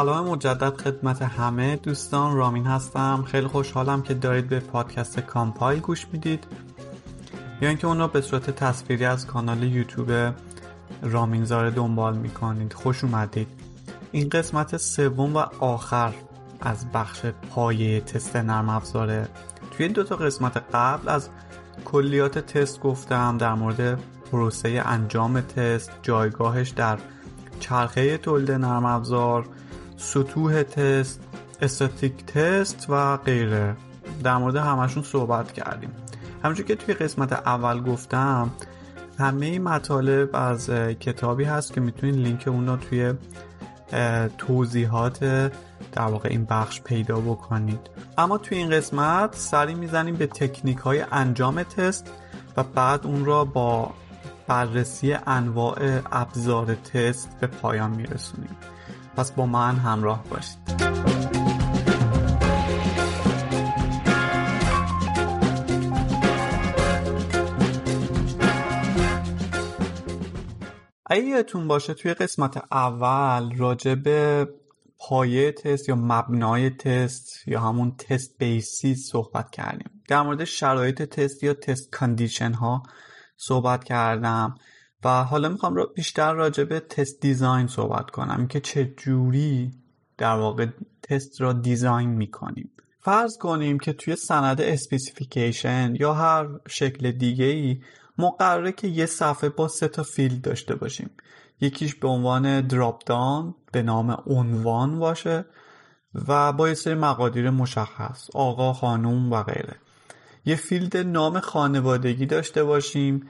سلام مجدد خدمت همه دوستان رامین هستم. خیلی خوشحالم که دارید به پادکست کامپای گوش می‌دید. یا اینکه اون را به صورت تصویری از کانال یوتیوب رامینزاره دنبال می‌کنید. خوش اومدید. این قسمت سوم و آخر از بخش پایه تست نرم افزاره. توی دو تا قسمت قبل از کلیات تست گفتم در مورد پروسه انجام تست جایگاهش در چرخه تولید نرم افزار سطوح تست استاتیک تست و غیره. در مورد همشون صحبت کردیم. همونجور که توی قسمت اول گفتم همه مطالب از کتابی هست که می‌تونید لینک اون رو توی توضیحات در واقع این بخش پیدا بکنید. اما توی این قسمت سری می‌زنیم به تکنیک های انجام تست و بعد اون را با بررسی انواع ابزار تست به پایان میرسونیم. پس با من همراه باشید. اگه یادتون باشه توی قسمت اول راجع به پایه تست یا مبنای تست یا همون test basis صحبت کردیم. در مورد شرایط تست یا test condition ها صحبت کردم. و حالا می‌خوام را بیشتر راجع به test design صحبت کنم که چه جوری در واقع تست را design می‌کنیم. فرض کنیم که توی سند specification یا هر شکل دیگه ای مقرره که یه صفحه با سه تا فیلد داشته باشیم. یکیش به عنوان drop down به نام عنوان باشه و با یه سری مقادیر مشخص آقا خانوم و غیره. یه فیلد نام خانوادگی داشته باشیم.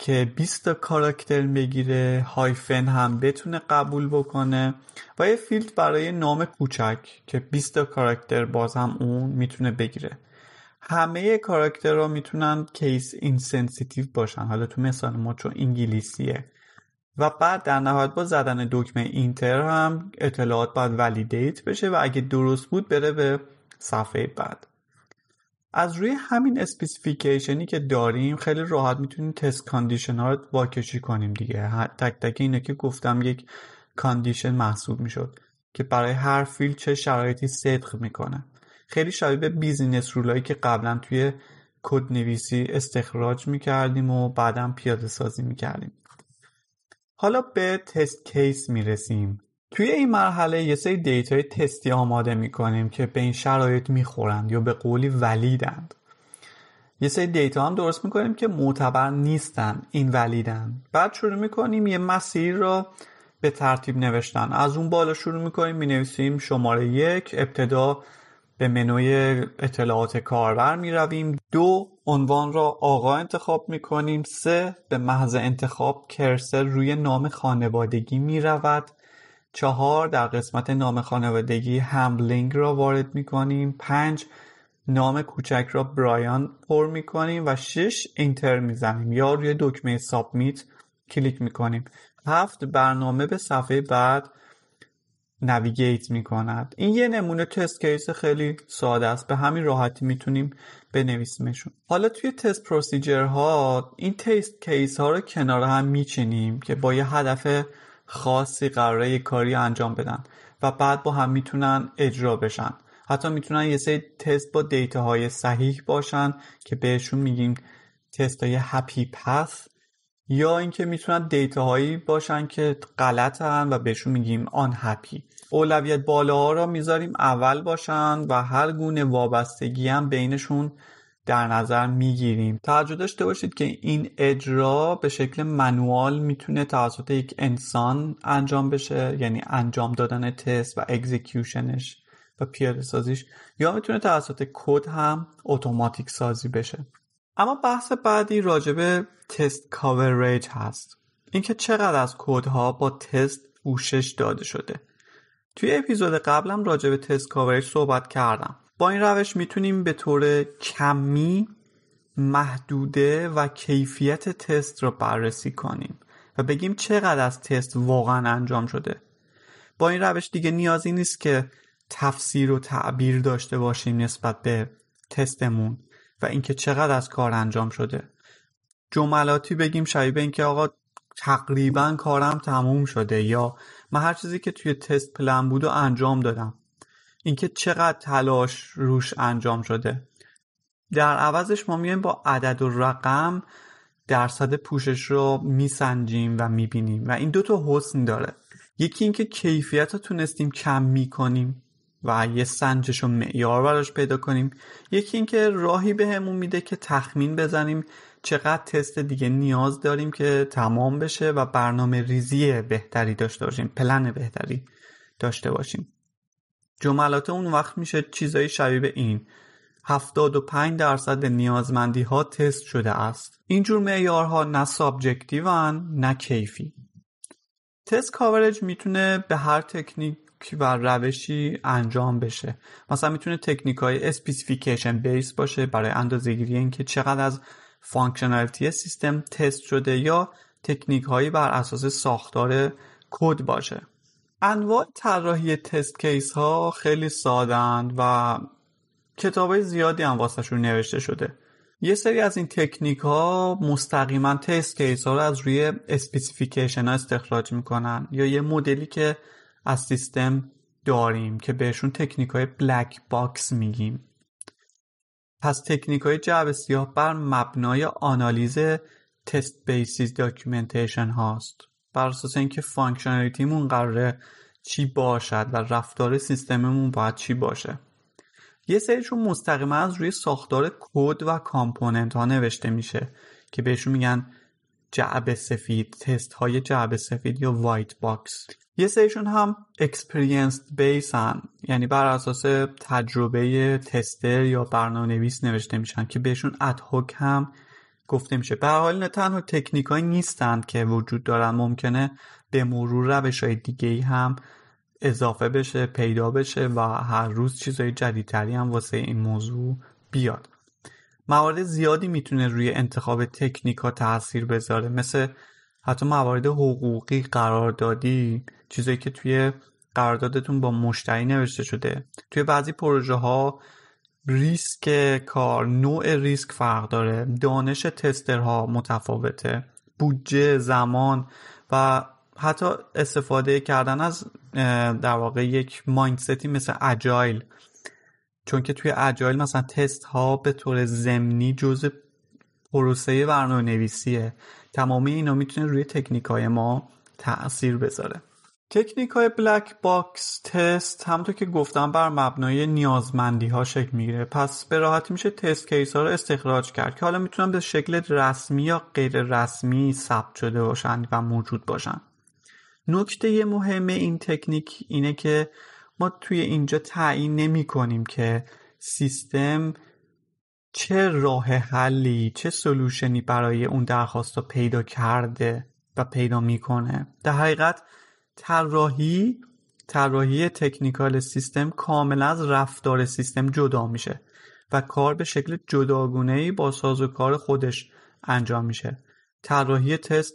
که 20 تا کاراکتر بگیره hyphen هم بتونه قبول بکنه و یه فیلد برای نام کوچک که 20 تا کاراکتر باز هم اون می‌تونه بگیره. همه کاراکتر ها می‌تونن case insensitive باشن. حالا تو مثال ما چون انگلیسیه. و بعد در نهایت با زدن دکمه enter هم اطلاعات باید validate بشه و اگه درست بود بره به صفحه بعد. از روی همین specification ی که داریم خیلی راحت می‌تونیم test condition ها رو واکشی کنیم دیگه. تک تک اینه که گفتم یک condition محسوب می‌شد که برای هر فیلد چه شرایطی صدق می‌کنه. خیلی شبیه به business rule ایی که قبلا توی کد نویسی استخراج می‌کردیم و بعدا پیاده سازی می‌کردیم. حالا به test case می‌رسیم. توی این مرحله یه سری data ی تستی آماده می‌کنیم که به این شرایط می‌خورند یا به قولی valid ند. یه سری data هم درست می‌کنیم که معتبر نیستن این ولیدن. بعد شروع می‌کنیم یه مسیر را به ترتیب نوشتن. از اون بالا شروع می‌کنیم می‌نویسیم شماره یک ابتدا به منوی اطلاعات کاربر می رویم دو عنوان را آقا انتخاب می کنیم سه به محض انتخاب cursor روی نام خانوادگی می رود چهار در قسمت نام خانوادگی همبلینگ را وارد می کنیم پنج نام کوچک را برایان پر می کنیم و شش enter می زنیم یا روی دکمه submit کلیک می کنیم هفت برنامه به صفحه بعد navigate می کند این یه نمونه test case خیلی ساده است. به همین راحتی می‌تونیم بنویسیمشون. حالا توی test procedure ها این test case ها رو کنار هم میچینیم که با یه هدف خاصی قراره یه کاری انجام بدن و بعد با هم می‌تونن اجرا بشن. حتی می‌تونن یه سری تست با data های صحیح باشن که بهشون میگیم تست های happy path یا اینکه می‌تونن data هایی باشن که غلطن و بهشون میگیم unhappy. اولویت بالاها را می‌ذاریم اول باشن و هر گونه وابستگی هم بینشون در نظر می‌گیریم. توجه داشته باشید که این اجرا به شکل manual می‌تونه توسط یک انسان انجام بشه یعنی انجام دادن تست و execution ش و پیاده سازیش یا می‌تونه توسط کد هم اتوماتیک سازی بشه. اما بحث بعدی راجبه test coverage هست. اینکه چقدر از کدها با تست پوشش داده شده. توی اپیزود قبلم راجع به test coverage صحبت کردم. با این روش می‌تونیم به طور کمی محدوده و کیفیت تست رو بررسی کنیم و بگیم چقدر از تست واقعا انجام شده. با این روش دیگه نیازی نیست که تفسیر و تعبیر داشته باشیم نسبت به تستمون و اینکه چقدر از کار انجام شده. جملاتی بگیم شبیه به اینکه آقا تقریبا کارم تموم شده یا من هر چیزی که توی تست پلن بود و انجام دادم. اینکه چقدر تلاش روش انجام شده. در عوضش ما میایم با عدد و رقم درصد پوشش رو میسنجیم و می‌بینیم و این دوتا حسن داره. یکی اینکه کیفیت رو تونستیم کم می‌کنیم و یه سنجش و معیار براش پیدا کنیم. یکی اینکه راهی بهمون به میده که تخمین بزنیم. چقدر تست دیگه نیاز داریم که تمام بشه و برنامه ریزی بهتری داشته باشیم پلن بهتری داشته باشیم. جملات اون وقت میشه چیزایی شبیه به این. 75 درصد نیازمندی ها تست شده است. اینجور معیارها نه سابجکتیون نه کیفی. test coverage می‌تونه به هر تکنیک و روشی انجام بشه. مثلا می‌تونه تکنیک های specification based باشه برای اندازه گیری اینکه چقدر از functionality سیستم تست شده یا تکنیک هایی بر اساس ساختار کد باشه. انواع طراحی test case ها خیلی ساده‌ند و کتاب زیادی هم واسهشون نوشته شده. یه سری از این تکنیک ها مستقیما test case ها رو از روی specification ها استخراج می‌کنن یا یه مدلی که از سیستم داریم که بهشون تکنیک های black box میگیم. پس تکنیک های جعبه سیاه بر مبنای آنالیز test basis documentation هاست. بر اساس اینکه functionality مون قراره چی باشد و رفتار سیستممون باید چی باشه. یه سریشون مستقیما از روی ساختار کد و component ها نوشته میشه که بهشون میگن جعبه سفید تست های جعبه سفید یا white box یه سریشون هم experience based هم یعنی بر اساس تجربه tester یا برنامه نویس نوشته میشن که بهشون ad hoc هم گفته میشه به حال نه تنها تکنیک های نیستند که وجود دارن. ممکنه به مرور روش های دیگه هم اضافه بشه پیدا بشه و هر روز چیزهای جدیدتری هم واسه این موضوع بیاد. موارد زیادی می‌تونه روی انتخاب تکنیک ها تاثیر بذاره. مثل حتی موارد حقوقی قراردادی چیزایی که توی قراردادتون با مشتری نوشته شده. توی بعضی پروژه ها ریسک کار نوع ریسک فرق داره. دانش تسترها متفاوته. بودجه زمان و حتی استفاده کردن از در واقع یک مایندستی مثل اجایل. چون که توی agile مثلا تست ها به طور ضمنی جزء پروسه برنامه نویسیه تمامی اینا می‌تونه روی تکنیک های ما تاثیر بذاره. تکنیک های black box test همونطور که گفتم بر مبنای نیازمندی ها شکل می‌گیره. پس به راحتی میشه test case ها رو استخراج کرد که حالا می‌تونن به شکل رسمی یا غیر رسمی ثبت شده باشن و موجود باشن. نکته مهم این تکنیک اینه که ما توی اینجا تعیین نمی کنیم که سیستم چه راه حلی چه سلوشنی برای اون درخواست رو پیدا کرده و پیدا می‌کنه. در حقیقت طراحی طراحی تکنیکال سیستم کاملا از رفتار سیستم جدا میشه و کار به شکل جداگونه ای با ساز و کار خودش انجام میشه. طراحی تست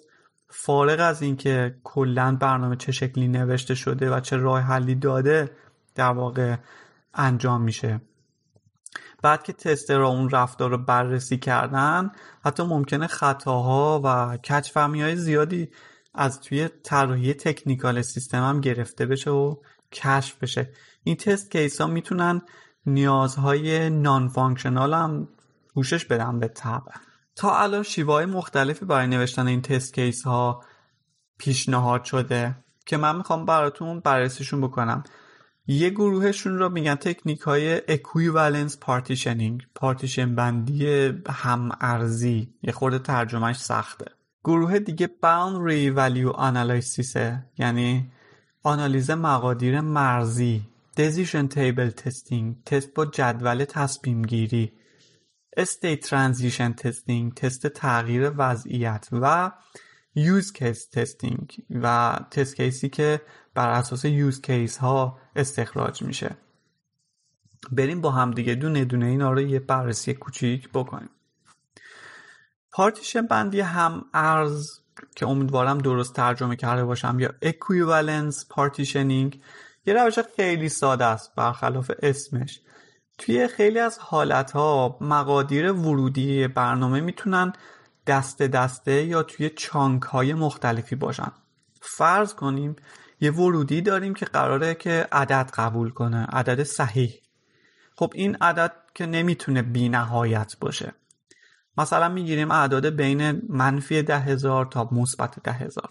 فارغ از اینکه کلا برنامه چه شکلی نوشته شده و چه راه حلی داده در واقع انجام میشه. بعد که tester ها اون رفتار رو بررسی کردن حتی ممکنه خطاها و کج‌فهمی های زیادی از توی طراحی technical سیستم هم گرفته بشه و کشف بشه. این test case ها می‌تونن نیازهای non-functional هم پوشش بدن به طبع تا الان شیوه مختلفی برای نوشتن این test case ها پیشنهاد شده که من می‌خوام براتون بررسیشون بکنم. یه گروهشون رو میگن تکنیک های equivalence partitioning پارتیشن بندی هم ارزی. یه خورده ترجمهش سخته. گروه دیگه boundary value analysis ه یعنی آنالیز مقادیر مرزی. decision table testing تست با جدول تصمیم گیری. state transition testing تست تغییر وضعیت و use case testing و test caseی که بر اساس use case ها استخراج میشه. بریم با هم دیگه دونه دونه اینا رو یه بررسی کوچیک بکنیم. پارتیشن بندی هم ارز که امیدوارم درست ترجمه کرده باشم یا equivalence partitioning یه روش خیلی ساده است برخلاف اسمش. توی خیلی از حالتها مقادیر ورودی برنامه می‌تونن دسته دسته یا توی چانک های مختلفی باشن. فرض کنیم یه ورودی داریم که قراره که عدد قبول کنه عدد صحیح. خب این عدد که نمی‌تونه بی نهایت باشه. مثلا می‌گیریم اعداد بین منفی ده هزار تا مثبت ده هزار.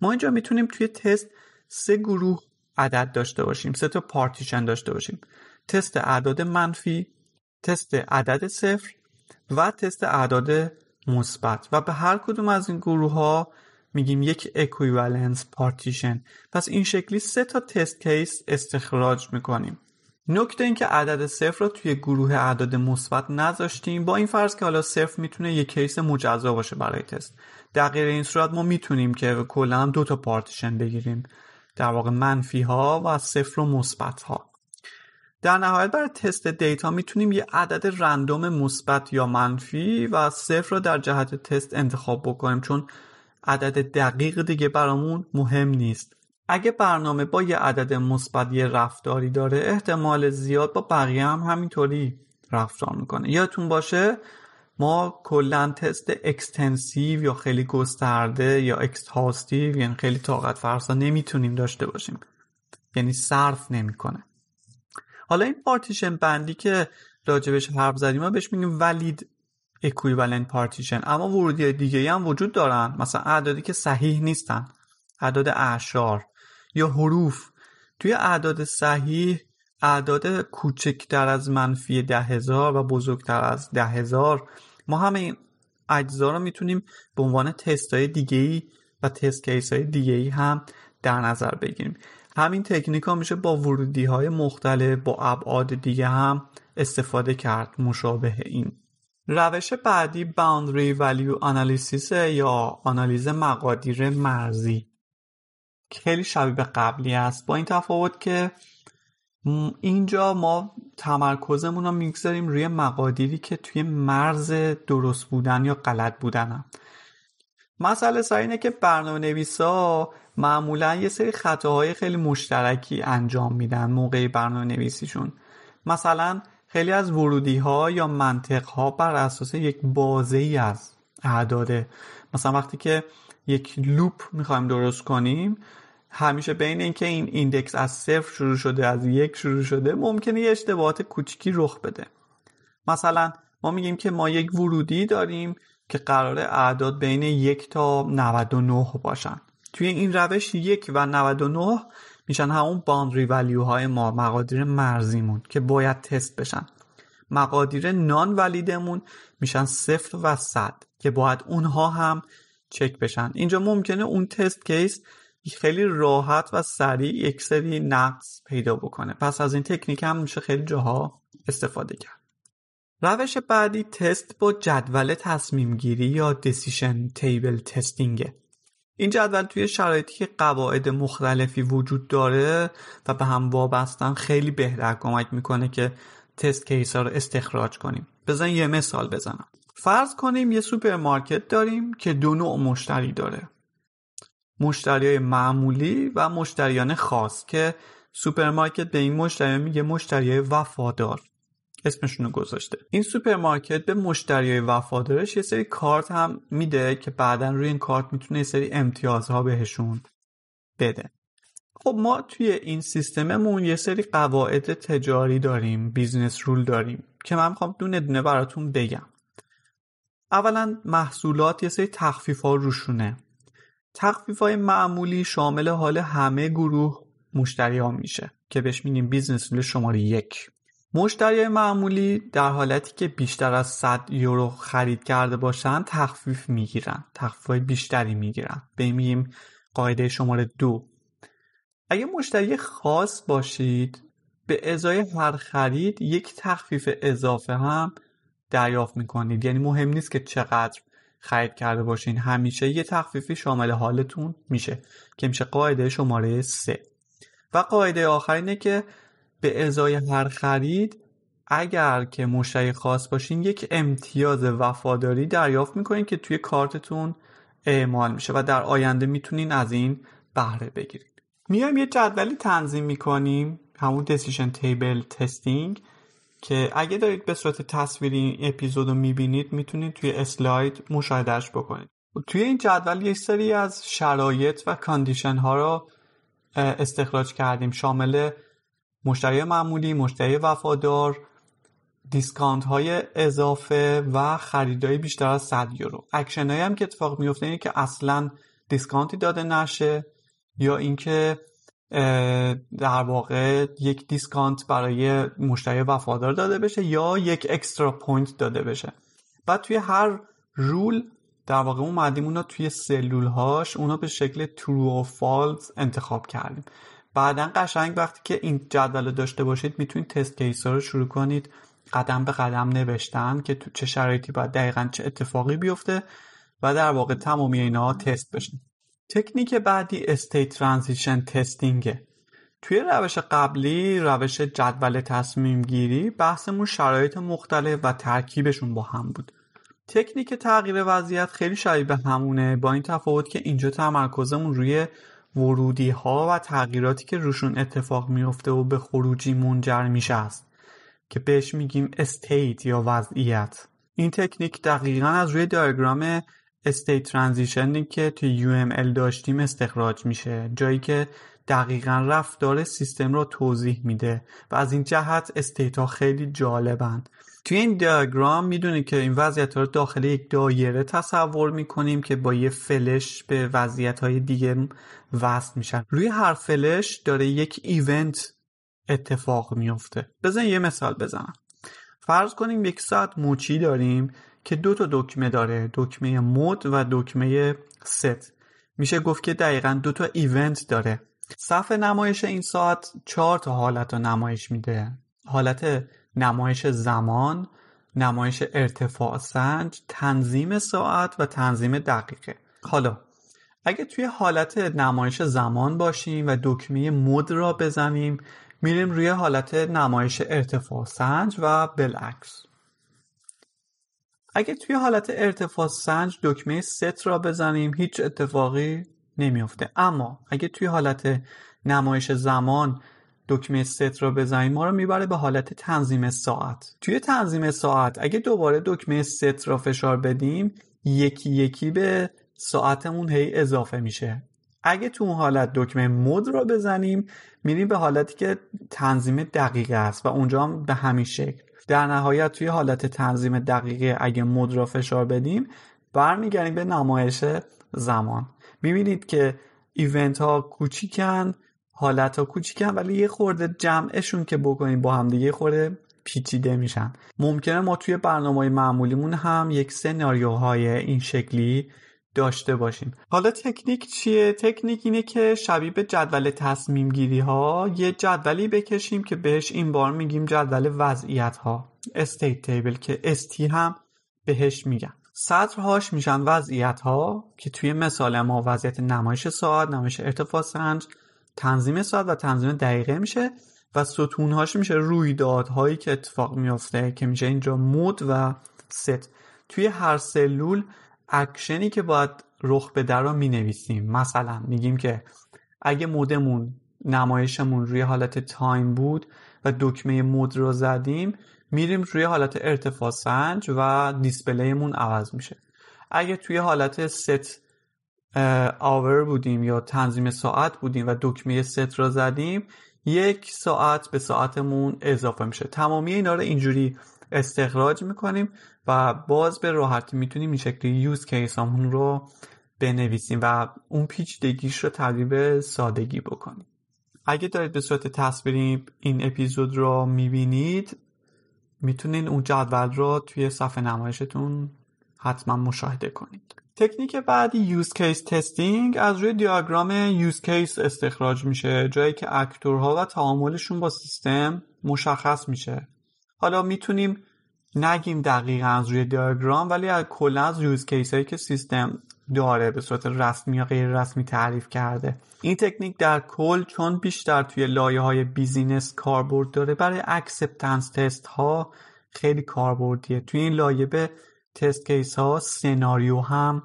ما اینجا می‌تونیم توی تست سه گروه عدد داشته باشیم سه تا پارتیشن داشته باشیم. تست اعداد منفی تست عدد صفر و تست اعداد مثبت. و به هر کدوم از این گروه ها میگیم یک equivalence partition پس این شکلی سه تا test case استخراج می‌کنیم. نکته این که عدد صفر رو توی گروه اعداد مثبت نذاشتیم. با این فرض که حالا صفر می‌تونه یک case مجزا باشه برای تست. در غیر این صورت ما می‌تونیم که کلا هم دو تا پارتیشن بگیریم. در واقع منفی ها و صفر و مثبت ها در نهایت برای test data می‌تونیم یه عدد random مثبت یا منفی و صفر رو در جهت تست انتخاب بکنیم. چون عدد دقیق دیگه برامون مهم نیست. اگه برنامه با یه عدد مثبت یه رفتاری داره احتمال زیاد با بقیه هم همینطوری رفتار می‌کنه. یادتون باشه ما کلا تست extensive یا خیلی گسترده یا exhaustive یعنی خیلی طاقت فرسا نمی‌تونیم داشته باشیم. یعنی صرف نمی‌کنه. حالا این پارتیشن بندی که راجبش حرف زدیم ما بهش میگیم valid equivalent partition اما ورودی دیگه هم وجود دارن. مثلا اعدادی که صحیح نیستن. اعداد اعشار. یا حروف. توی اعداد صحیح اعداد کوچکتر از منفی ده هزار و بزرگتر از ده هزار ما همه این اجزا رو می‌تونیم به عنوان تست های دیگه ای و تست کیس های دیگه ای هم در نظر بگیریم. همین تکنیک ها میشه با ورودی های مختلف با ابعاد دیگه هم استفاده کرد مشابه این. روش بعدی باوندری ولیو آنالیسیس یا آنالیز مقادیر مرزی. خیلی شبیه به قبلی است. با این تفاوت که اینجا ما تمرکزمون رو می‌گذاریم روی مقادیری که توی مرز درست بودن یا غلط بودن هم. مسئله سر اینه که برنامه نویسا معمولا یه سری خطاهای خیلی مشترکی انجام میدن موقع برنامه نویسیشون مثلا خیلی از ورودی ها یا منطق ها بر اساس یک بازه ای از اعداده. مثلا وقتی که یک loop می‌خوایم درست کنیم. همیشه بین اینکه این index از صفر شروع شده از یک شروع شده ممکنه یه اشتباهات کوچیکی رخ بده. مثلا ما میگیم که ما یک ورودی داریم که قرار اعداد بین یک تا 99 باشن. توی این روش یک و 99 میشن همون باندری ولیو های ما مقادیر مرزیمون که باید تست بشن. مقادیر نان ولیدمون میشن صفر و صد که باید اونها هم چک بشن. اینجا ممکنه اون تست کیس خیلی راحت و سریع یک سری نقص پیدا بکنه. پس از این تکنیک هم میشه خیلی جاها استفاده کرد. روش بعدی تست با جدول تصمیم گیری یا decision table testingه این جدول توی شرایطی که قواعد مختلفی وجود داره و به هم وابستن خیلی بهتر کمک می‌کنه که test case ها رو استخراج کنیم. بذارین یه مثال بزنم. فرض کنیم یه سوپرمارکت داریم که دو نوع مشتری داره. مشتری های معمولی و مشتریان خاص که سوپرمارکت به این مشتری میگه مشتری وفادار. اسمشون رو گذاشته. این سوپرمارکت به مشتری وفادارش یه سری کارت هم میده که بعدا روی این کارت می‌تونه یه سری امتیازها بهشون بده. خب ما توی این سیستممون یه سری قواعد تجاری داریم business rule داریم که من می‌خوام دونه دونه براتون بگم. اولا محصولات یه سری تخفیف ها روشونه. تخفیف های معمولی شامل حال همه گروه مشتری ها میشه که بهش میگیم business rule شماره یک. مشتری معمولی در حالتی که بیشتر از 100 یورو خرید کرده باشن تخفیف می‌گیرن تخفیف های بیشتری می‌گیرن. به میگیم قاعده شماره دو. اگه مشتری خاص باشید به ازای هر خرید یک تخفیف اضافه هم دریافت می‌کنید. یعنی مهم نیست که چقدر خرید کرده باشین. همیشه یه تخفیفی شامل حالتون میشه که میشه قاعده شماره سه. و قاعده آخر اینه که به ازای هر خرید اگر که مشتری خاص باشین یک امتیاز وفاداری دریافت می‌کنین که توی کارتتون اعمال میشه و در آینده می‌تونین از این بهره بگیرید. میایم یه جدولی تنظیم می‌کنیم همون decision table testing که اگه دارید به صورت تصویری این اپیزود رو می‌بینید می‌تونید توی اسلاید مشاهده‌ش بکنید. توی این جدول یک سری از شرایط و condition ها رو استخراج کردیم. شامل مشتری معمولی مشتری وفادار discount های اضافه و خریدای بیشتر از 100 یورو. اکشن هم که اتفاق میفته اینه که اصلا discountی داده نشه یا اینکه در واقع یک discount برای مشتری وفادار داده بشه یا یک extra point داده بشه. بعد توی هر rule در واقع اون اومدیم اونا توی سلول هاش اونا به شکل true و false انتخاب کردیم بعدا قشنگ وقتی که این جدول داشته باشید می‌تونید test case ها رو شروع کنید. قدم به قدم نوشتن که تو چه شرایطی باید دقیقا چه اتفاقی بیفته و در واقع تمامی اینا تست بشن تکنیک بعدی state transition testingه توی روش قبلی روش جدول تصمیم گیری بحثمون شرایط مختلف و ترکیبشون با هم بود. تکنیک تغییر وضعیت خیلی شبیه همونه با این تفاوت که اینجا تمرکزمون روی ورودی ها و تغییراتی که روشون اتفاق میفته و به خروجی منجر میشه است که بهش میگیم state یا وضعیت. این تکنیک دقیقا از روی دیاگرام state transition ی که توی UML داشتیم استخراج میشه. جایی که دقیقا رفتار سیستم رو توضیح میده و از این جهت state ها خیلی جالبند توی این دیاگرام می‌دونید که این وضعیت ها رو داخل یک دایره تصور می‌کنیم که با یه فلش به وضعیت های دیگه وصل میشن. روی هر فلش داره یک event اتفاق میفته بذار یه مثال بزنم. فرض کنیم یک ساعت موچی داریم که دو تا دکمه داره دکمه مود و دکمه ست. میشه گفت که دقیقا دو تا ایونت داره. صفحه نمایش این ساعت چهار تا حالت رو نمایش میده. حالت نمایش زمان نمایش ارتفاع سنج تنظیم ساعت و تنظیم دقیقه. حالا اگه توی حالت نمایش زمان باشیم و دکمه مود را بزنیم میریم روی حالت نمایش ارتفاع سنج و بالعکس. اگه توی حالت ارتفاع سنج دکمه ست را بزنیم هیچ اتفاقی نمیافته. اما اگه توی حالت نمایش زمان دکمه ست را بزنیم ما رو می‌بره به حالت تنظیم ساعت. توی تنظیم ساعت اگه دوباره دکمه ست را فشار بدیم یکی یکی به ساعتمون هی اضافه میشه. اگه تو اون حالت دکمه مود را بزنیم میریم به حالتی که تنظیم دقیقه است و اونجا هم به همین شکل. در نهایت توی حالت تنظیم دقیقه اگه مود را فشار بدیم برمیگردیم به نمایش زمان. می‌بینید که ایونت ها کوچیکن حالت ها کوچیکن ولی یه خورده جمعشون که بکنیم با هم دیگه خورده پیچیده میشن. ممکنه ما توی برنامه معمولیمون هم یک سناریوهای این شکلی داشته باشیم. حالا تکنیک چیه؟ تکنیک اینه که شبیه به جدول تصمیم گیری ها یه جدولی بکشیم که بهش این بار میگیم جدول وضعیت ها استیت تیبل که استی هم بهش میگن. سطرهاش میشن وضعیت ها که توی مثال ما وضعیت نمایش ساعت نمایش ارتفاع سنج تنظیم ساعت و تنظیم دقیقه میشه و ستونهاش میشه رویدادهایی که اتفاق میافته که میشه اینجا مود و ست. توی هر سلول اکشنی که باید رخ بده رو می نویسیم مثلا میگیم که اگه mode مون نمایشمون روی حالت time بود و دکمه mode رو زدیم میریم روی حالت ارتفاع سنج و display مون عوض میشه. اگه توی حالت set hour بودیم یا تنظیم ساعت بودیم و دکمه ست رو زدیم یک ساعت به ساعتمون اضافه میشه. تمامی اینا رو اینجوری استخراج می‌کنیم و باز به راحتی می‌تونیم این شکلی use case هامون رو بنویسیم و اون پیچیدگیش رو تبدیل به سادگی بکنیم. اگه دارید به صورت تصویری این اپیزود رو می‌بینید می‌تونید اون جدول رو توی صفحه نمایشتون حتما مشاهده کنید. تکنیک بعدی use case testing از روی دیاگرام use case استخراج میشه جایی که actor ها و تعاملشون با سیستم مشخص میشه. حالا می‌تونیم نگیم دقیقا از روی دیاگرام ولی از کلا از use case هایی که سیستم داره به صورت رسمی یا غیر رسمی تعریف کرده. این تکنیک در کل چون بیشتر توی لایه های business کاربرد داره برای acceptance test ها خیلی کاربردیه توی این لایه به test case ها سناریو هم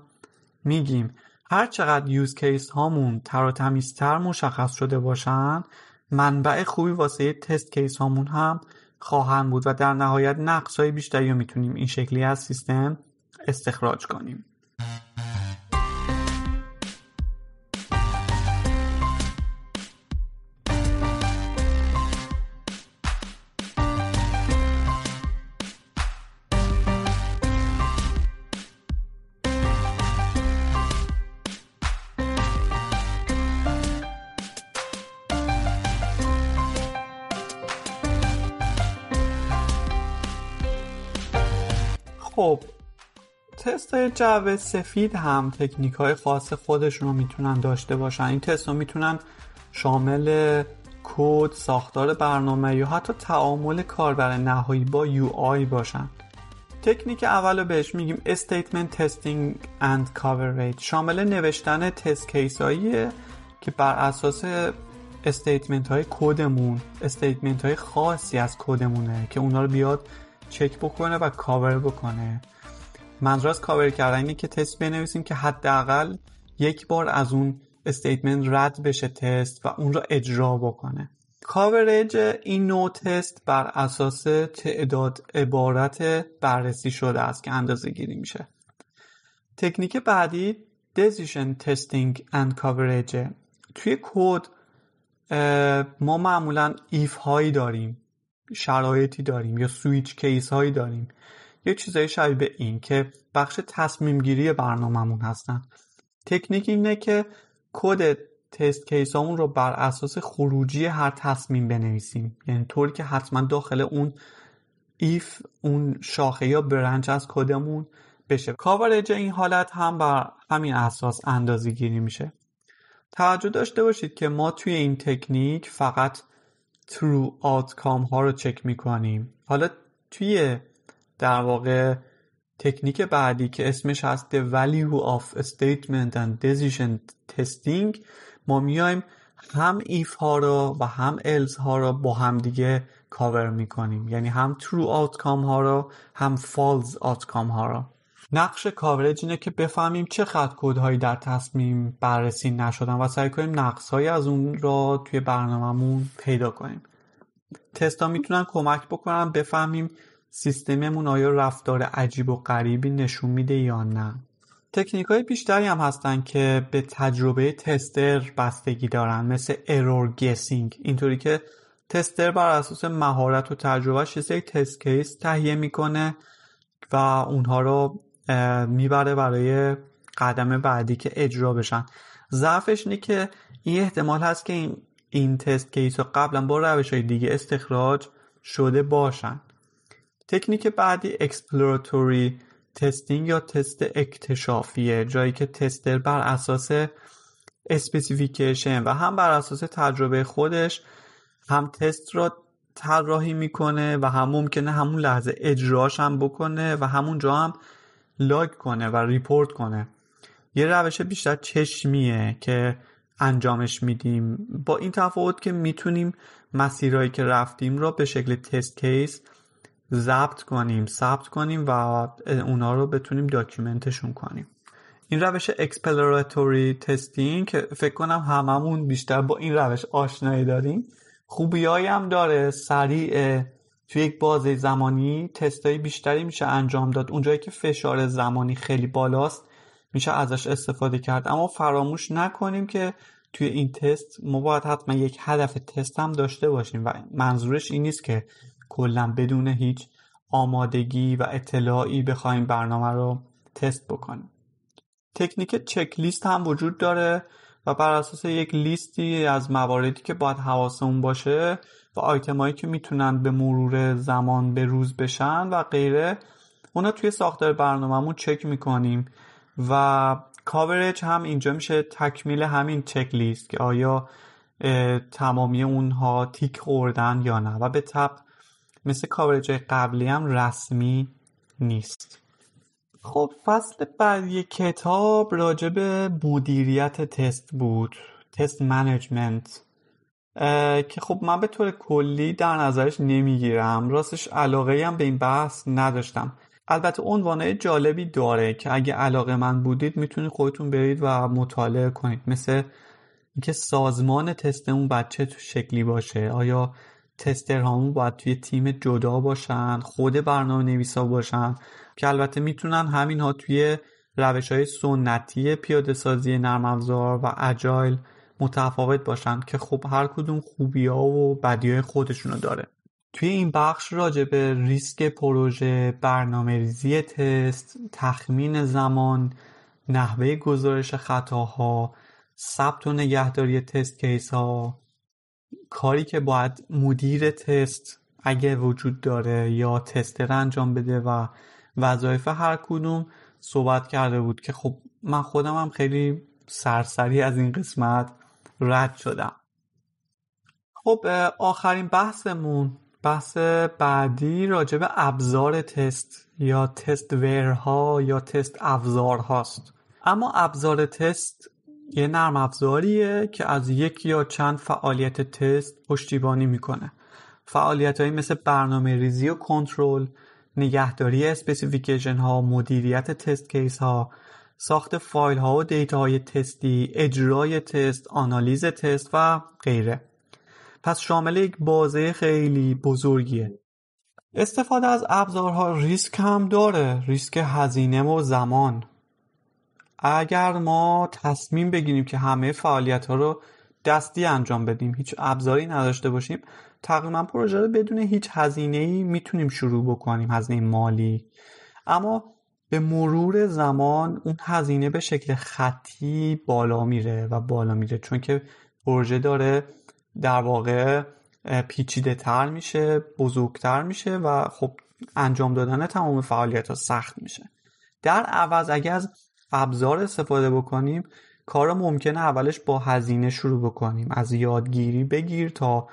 میگیم. هر چقدر use case هامون تر و تمیزتر مشخص شده باشن منبع خوبی واسه تست کیس هامون هم خواهند بود و در نهایت نقص های بیشتری رو می‌تونیم این شکلی از سیستم استخراج کنیم. جعبه سفید هم تکنیک های خاص خودشون رو می‌تونن داشته باشن. این تست رو می‌تونن شامل کد، ساختار برنامه یا حتی تعامل کاربر نهایی با UI باشن. تکنیک اول رو بهش میگیم Statement Testing and Coverage شامل نوشتن test case که بر اساس statement های کدمون statement های خاصی از کدمونه که اونا رو بیاد چک بکنه و کاور بکنه. منظور از کاور کردن اینه که تست بنویسیم که حداقل یک بار از اون statement رد بشه تست و اون رو اجرا بکنه. coverage این نوع تست بر اساس تعداد عبارت بررسی شده است که اندازه گیری میشه. تکنیک بعدی Decision Testing and Coverage. توی کد ما معمولا if هایی داریم شرایطی داریم یا switch case هایی داریم. یه چیزای شبیه به این که بخش تصمیم گیری برنامهمون هستن. تکنیک اینه که کد test case هامون رو بر اساس خروجی هر تصمیم بنویسیم. یعنی طوری که حتما داخل اون if اون شاخه یا branch از کدمون بشه. coverage این حالت هم بر همین اساس اندازه گیری میشه. توجه داشته باشید که ما توی این تکنیک فقط true outcome ها رو چک می‌کنیم. حالا توی در واقع تکنیک بعدی که اسمش هست the value of statement and decision testing ما میایم هم ایف ها رو و هم else ها رو با هم دیگه کاور می‌کنیم. یعنی هم true outcome ها رو هم false outcome ها رو. نقش coverage اینه که بفهمیم چه خط هایی در تصمیم بررسی نشدن و سعی کنیم نقص های از اون را توی برنامهمون پیدا کنیم. تستا می‌تونن کمک بکنن بفهمیم سیستممون آیا رفتار عجیب و غریبی نشون میده یا نه؟ تکنیک های بیشتری هم هستن که به تجربه tester بستگی دارن مثل error guessing اینطوری که tester بر اساس مهارت و تجربهش یه test case تهیه می‌کنه و اونها رو می‌بره برای قدم بعدی که اجرا بشن. ضعفش اینه که این احتمال هست که این, این test case قبلا با روش های دیگه استخراج شده باشن. تکنیک بعدی exploratory testing یا تست اکتشافیه جایی که tester بر اساس specification و هم بر اساس تجربه خودش هم تست را طراحی می‌کنه و هم ممکنه همون لحظه اجراش هم بکنه و همونجا هم log کنه و report کنه. یه روش بیشتر چشمیه که انجامش میدیم. با این تفاوت که می‌تونیم مسیرهایی که رفتیم را به شکل test case ضبط کنیم ثبت کنیم و اونا رو بتونیم document شون کنیم. این روش exploratory testing که فکر کنم هممون بیشتر با این روش آشنایی داریم. خوبیایی هم داره سریع. توی یک بازه زمانی تستای بیشتری میشه انجام داد. اونجایی که فشار زمانی خیلی بالاست میشه ازش استفاده کرد. اما فراموش نکنیم که توی این تست ما باید حتما یک هدف تست هم داشته باشیم و منظورش این نیست که کلا بدون هیچ آمادگی و اطلاعی بخوایم برنامه رو تست بکنیم. تکنیک چک لیست هم وجود داره و بر اساس یک لیستی از مواردی که باید حواسمون باشه و آیتم هایی که می‌تونن به مرور زمان به روز بشن و غیره اونا توی ساختار برنامهمون چک می‌کنیم و کاورج هم اینجا میشه تکمیل همین چک لیست که آیا تمامی اونها تیک خوردن یا نه. و به تب مثل کاورج قبلی هم رسمی نیست. خب فصل بعدی کتاب راجع به مدیریت تست بود test management. که خب من به طور کلی در نظرش نمی‌گیرم. راستش علاقه هم به این بحث نداشتم. البته عنوانه جالبی داره که اگه علاقه‌مند بودید می‌تونید خودتون برید و مطالعه کنید. مثل اینکه سازمان تستمون به چه شکلی باشه. آیا tester هامون باید توی تیم جدا باشن خود برنامه نویسا باشن که البته می‌تونن همینها توی روش های سنتی پیاده سازی نرم و اجایل متفاوت باشن که خب هر کدوم خوبی ها و بدی های خودشونو داره. توی این بخش راجع به ریسک پروژه برنامه ریزی تست تخمین زمان نحوه گزارش خطاها ثبت و نگهداری تست کیس ها کاری که باید مدیر تست اگه وجود داره یا تستر انجام بده و وظایف هر کدوم صحبت کرده بود که خب من خودم هم خیلی سرسری از این قسمت رد شدم. خب آخرین بحثمون بحث بعدی راجع به ابزار تست یا تست ورها یا تست ابزار هاست اما ابزار تست یه نرم افزاریه که از یک یا چند فعالیت تست پشتیبانی می‌کنه. فعالیت های مثل برنامه ریزی و کنترل نگهداری specification ها مدیریت test case ها ساخت فایل ها و دیتا های تستی اجرای تست آنالیز تست و غیره. پس شامل یک بازه خیلی بزرگیه. استفاده از ابزارها ریسک هم داره. ریسک هزینه و زمان. اگر ما تصمیم بگیریم که همه فعالیت ها رو دستی انجام بدیم هیچ ابزاری نداشته باشیم تقریبا پروژه رو بدون هیچ هزینه ای می‌تونیم شروع بکنیم هزینه مالی. اما به مرور زمان اون هزینه به شکل خطی بالا میره و بالا میره چون که پروژه داره در واقع پیچیده تر میشه بزرگتر میشه و خب انجام دادن تمام فعالیت ها سخت میشه. در عوض اگر از ابزار استفاده بکنیم کار ممکنه اولش با هزینه شروع بکنیم. از یادگیری بگیر تا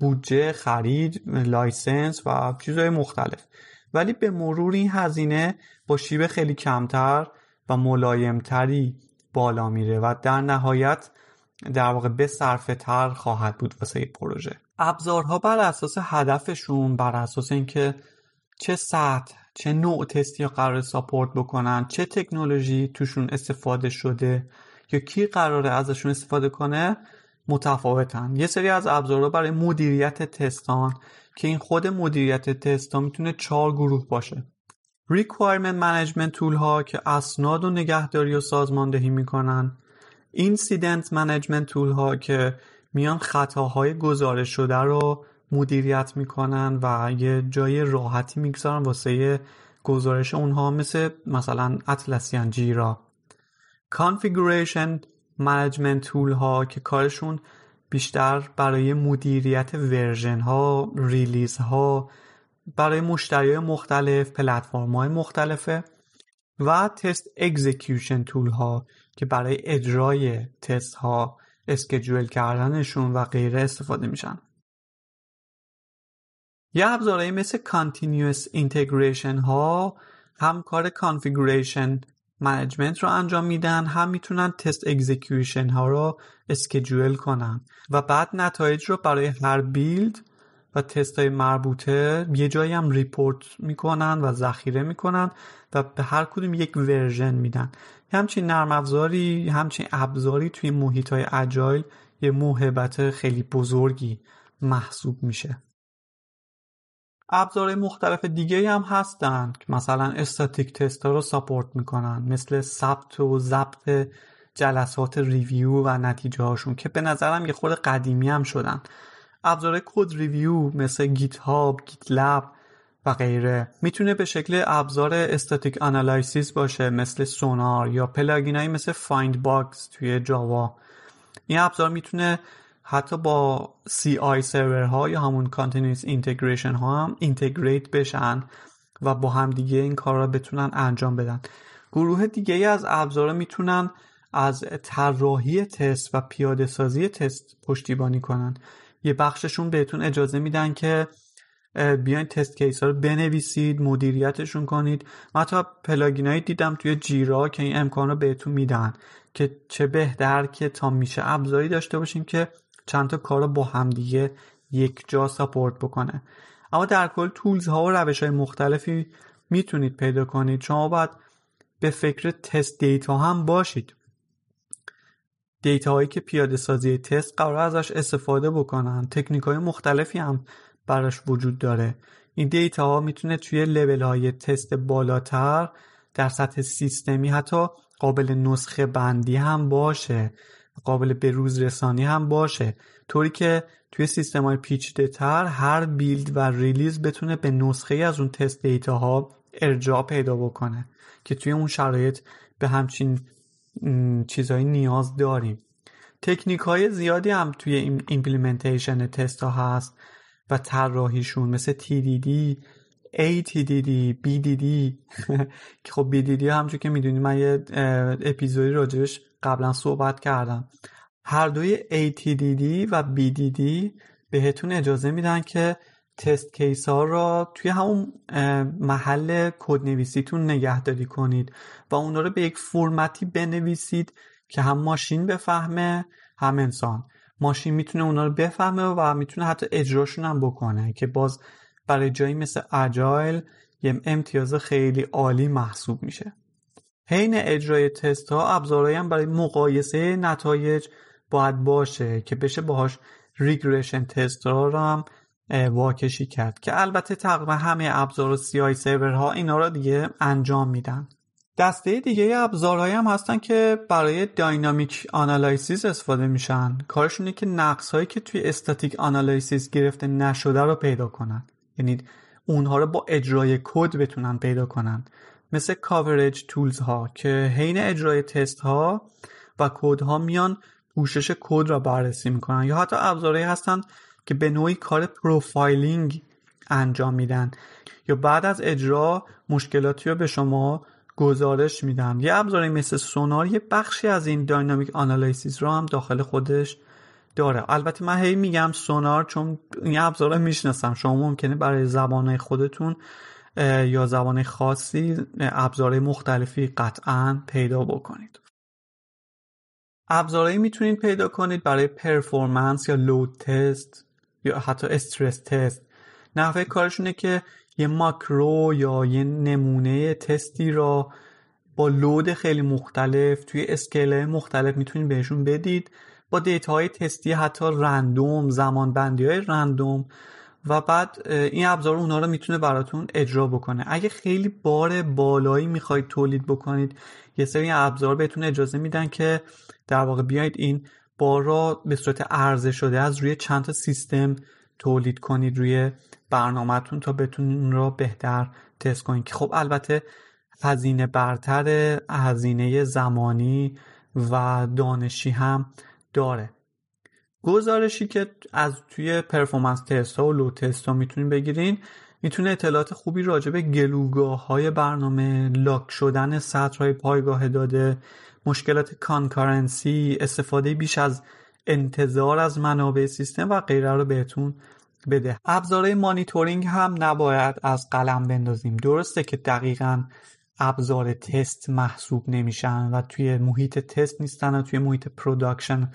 بودجه خرید license و چیزهای مختلف. ولی به مرور این هزینه با شیب خیلی کمتر و ملایمتری بالا میره و در نهایت در واقع به صرفه تر خواهد بود واسه پروژه. ابزارها بر اساس هدفشون بر اساس اینکه چه سطح چه نوع تستی قرار ساپورت بکنن چه تکنولوژی توشون استفاده شده یا کی قراره ازشون استفاده کنه متفاوتن. یه سری از ابزارها برای مدیریت تستان که این خود مدیریت تستان می‌تونه چهار گروه باشه. Requirement Management Tool ها که اسناد و نگهداری و سازماندهی می‌کنن. Incident Management Tool ها که میان خطاهای گزارش شده رو مدیریت می‌کنن و یه جای راحتی می‌گذارن واسه گزارش اونها مثل مثلا Atlassian Jira Configuration Management Tool ها که کارشون بیشتر برای مدیریت version ها release ها برای مشتری مختلف پلتفرم های مختلفه و test execution tool ها که برای اجرای تست ها schedule کردنشون و غیره استفاده میشن. یه ابزارهایی مثل Continuous Integration ها هم کار Configuration Management رو انجام میدن هم می‌تونن test execution ها رو schedule کنن و بعد نتایج رو برای هر build و تست های مربوطه یه جایی هم report می‌کنن و ذخیره می‌کنن و به هر کدوم یک version میدن. همچین نرم افزاری همچین ابزاری توی محیط های agile یه موهبت خیلی بزرگی محسوب میشه. ابزارهای مختلف دیگه هم هستن که مثلا static test رو support می‌کنن مثل ثبت و ضبط جلسات review و نتیجه هاشون که به نظرم یه خورده قدیمی هم شدن. ابزار code review مثل GitHub، GitLab و غیره می‌تونه به شکل ابزار static analysis باشه مثل Sonar یا plugin ایی مثل FindBugs توی Java. این ابزار می‌تونه حتی با CI server ها یا همون Continuous Integration ها هم integrate بشن و با هم دیگه این کار را بتونن انجام بدن. گروه دیگه ای از ابزارها می‌تونن از طراحی تست و پیاده سازی تست پشتیبانی کنن. یه بخششون بهتون اجازه میدن که بیاین test case ها رو بنویسید مدیریتشون کنید. من حتی plugin ایی دیدم توی Jira که این امکان رو بهتون میدن که چه بهتر که تا میشه ابزاری داشته باشیم که چند تا کار رو با همدیگه یک جا support بکنه. اما در کل tools ها و روش های مختلفی می‌تونید پیدا کنید. شما باید به فکر test data هم باشید. دیتا هایی که پیاده سازی تست قرار ازش استفاده بکنن. تکنیک های مختلفی هم براش وجود داره. این دیتا ها می‌تونه توی لول های تست بالاتر در سطح سیستمی حتی قابل نسخه بندی هم باشه. قابل به روز رسانی هم باشه. طوری که توی سیستم های پیچیده تر هر build و release بتونه به نسخه از اون test data ها ارجاع پیدا بکنه که توی اون شرایط به همچین چیزهایی نیاز داریم. تکنیک های زیادی هم توی این implementation تست ها هست و طراحیشون مثل TDD ATDD BDD که خب BDD همچون که می‌دونی من یه اپیزودی راجبش قبلا صحبت کردم. هر دوی ATDD و BDD بهتون اجازه میدن که تست کیس ها را توی همون محل کد نویسیتون نگهداری کنید و اونا رو به یک فرمتی بنویسید که هم ماشین بفهمه هم انسان. ماشین می‌تونه اونا رو بفهمه و می‌تونه حتی اجراشون هم بکنه که باز برای جایی مثل agile یه امتیاز خیلی عالی محسوب میشه. حین اجرای تست ها ابزارهایی هم برای مقایسه نتایج باید باشه که بشه باهاش regression test ها رو هم واکشی کرد. که البته تقریبا همه ابزار CI ها اینا رو دیگه انجام میدن. دسته دیگه ابزارهایی هم هستن که برای dynamic analysis استفاده میشن. کارشونه که نقص هایی که توی static analysis گرفته نشده رو پیدا کنن. یعنی اونها رو با اجرای کد بتونن پیدا کنن. مثل coverage tools ها که حین اجرای تست ها و کد ها میان پوشش کد را بررسی می‌کنن. یا حتی ابزارهایی هستن که به نوعی کار profiling انجام میدن. یا بعد از اجرا مشکلاتی رو به شما گزارش میدن. یه ابزاری مثل Sonar یه بخشی از این dynamic analysis رو هم داخل خودش داره. البته من هی میگم سونار چون این ابزار رو می‌شناسم. شما ممکنه برای زبانهای خودتون یا زبان خاصی ابزارهای مختلفی قطعا پیدا بکنید. ابزارهایی می‌تونید پیدا کنید برای پرفورمنس یا لود تست یا حتی استرس تست نحوه کارشونه که یه ماکرو یا یه نمونه تستی را با لود خیلی مختلف توی اسکیل مختلف می‌تونید بهشون بدید. با دیتا های تستی حتی رندوم زمان بندی های رندوم و بعد این ابزار اونا رو می‌تونه براتون اجرا بکنه. اگه خیلی بار بالایی می‌خواید تولید بکنید یه سری ابزار بهتون اجازه میدن که در واقع بیاید این بار را به صورت عرضه شده از روی چند تا سیستم تولید کنید روی برنامهتون تا بتونین را بهتر تست کنید. که خب البته هزینه برتر هزینه زمانی و دانشی هم داره. گزارشی که از توی performance test ها و load test ها می‌تونین بگیرین می‌تونه اطلاعات خوبی راجع به گلوگاه های برنامه lock شدن سطر های پایگاه داده مشکلات concurrency استفاده بیش از انتظار از منابع سیستم و غیره رو بهتون بده. ابزارهای مانیتورینگ هم نباید از قلم بندازیم. درسته که دقیقا ابزار تست محسوب نمیشن و توی محیط تست نیستن و توی محیط production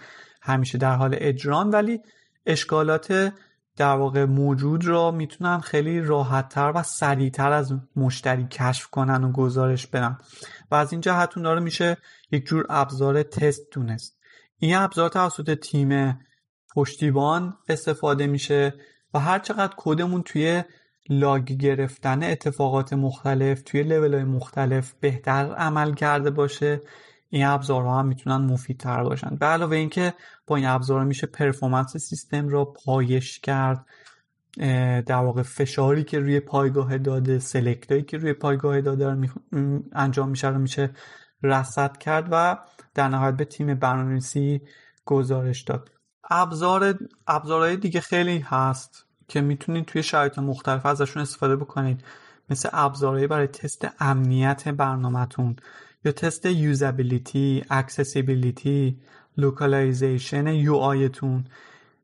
همیشه در حال اجران ولی اشکالات در واقع موجود را می‌تونن خیلی راحتتر و سریعتر از مشتری کشف کنن و گزارش بدن. و از این جهت داره میشه یک جور ابزار تست دونست. این ابزار توسط تیم پشتیبان استفاده میشه و هر چقدر کدمون توی لاگ گرفتن اتفاقات مختلف توی لیول های مختلف بهتر عمل کرده باشه این ابزارها هم می‌تونن مفیدتر باشن. به علاوه اینکه با این ابزارها میشه پرفورمنس سیستم را پایش کرد. در واقع فشاری که روی پایگاه داده سلکتایی که روی پایگاه داده انجام میشه رو میشه رصد کرد و در نهایت به تیم برنامه‌نویسی گزارش داد. ابزار ابزارهای دیگه خیلی هست که می‌تونید توی شرایط مختلف ازشون استفاده بکنید. مثل ابزارهایی برای تست امنیت برنامهتون یا تست usability accessibility localization UI تون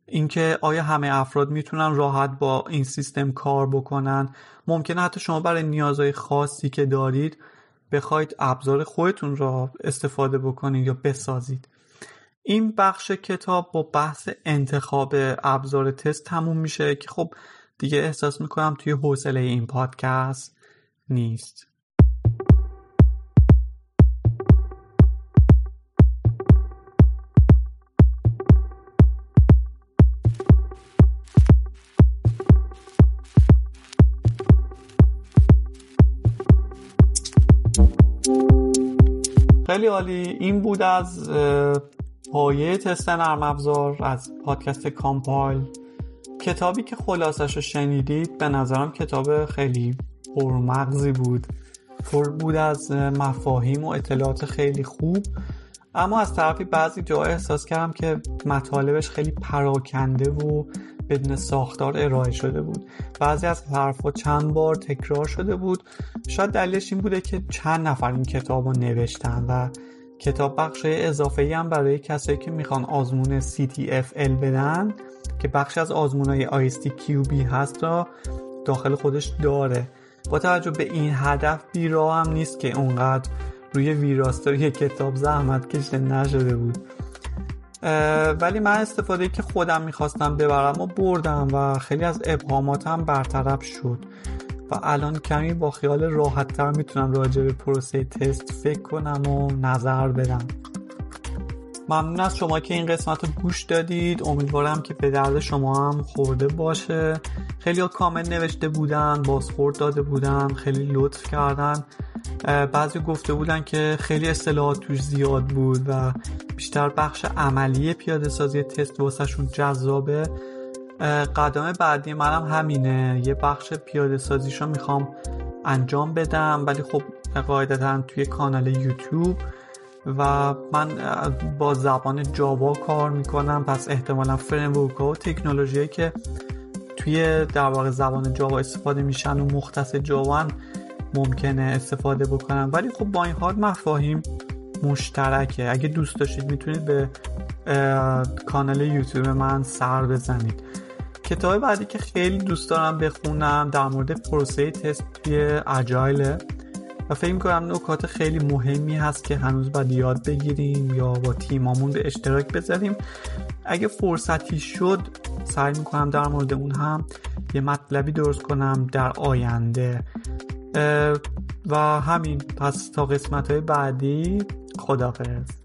اینکه آیا همه افراد می‌تونن راحت با این سیستم کار بکنن؟ ممکنه حتی شما برای نیازهای خاصی که دارید بخواید ابزار خودتون را استفاده بکنید یا بسازید. این بخش کتاب با بحث انتخاب ابزار تست تموم میشه که خب دیگه احساس می‌کنم توی حوصله این پادکست نیست. خیلی عالی. این بود از پایه تست نرم افزار از پادکست کامپایل. کتابی که خلاصش رو شنیدید به نظرم کتاب خیلی پرمغزی بود. پر بود از مفاهیم و اطلاعات خیلی خوب. اما از طرفی بعضی جا احساس کردم که مطالبش خیلی پراکنده و بدون ساختار ارائه شده بود. بعضی از حرفها چند بار تکرار شده بود. شاید دلیلش این بوده که چند نفر این کتاب رو نوشتن و کتاب بخش اضافه هم برای کسایی که می‌خوان آزمون CTFL بدن که بخش از آزمون های ISTQB هست را داخل خودش داره. با توجه به این هدف بیرا هم نیست که اونقدر روی ویراستاری کتاب زحمت کشته نشده بود. ولی من استفاده که خودم می‌خواستم ببرم و بردم و خیلی از ابهاماتم برطرف شد. و الان کمی با خیال راحت تر می‌تونم راجع به پروسه تست فکر کنم و نظر بدم. ممنون از شما که این قسمت رو گوش دادید. امیدوارم که به درد شما هم خورده باشه. خیلی ها کامل نوشته بودن بازخورد داده بودن خیلی لطف کردن. بعضی گفته بودن که خیلی اصطلاحات توش زیاد بود و بیشتر بخش عملی پیاده سازی تست واسهشون جذابه. قدم بعدی منم همینه. یه بخش پیاده سازیشو می‌خوام انجام بدم ولی خب قاعدتا توی کانال یوتیوب و من با زبان جاوا کار می‌کنم. پس احتمالا فریمورک ها و تکنولوژی که توی در واقع زبان جاوا استفاده میشن و مختص جاوان ممکنه استفاده بکنم. ولی خب با این حال مفاهیم مشترکه. اگه دوست داشتید می‌تونید به کانال یوتیوب من سر بزنید. کتاب بعدی که خیلی دوست دارم بخونم در مورد پروسه تست توی اجایله و فکر کنم نکات خیلی مهمی هست که هنوز باید یاد بگیریم یا با تیمامون به اشتراک بذاریم. اگه فرصتی شد سعی می‌کنم در مورد اون هم یه مطلبی درست کنم در آینده. و همین پس تا قسمت های بعدی خدافظ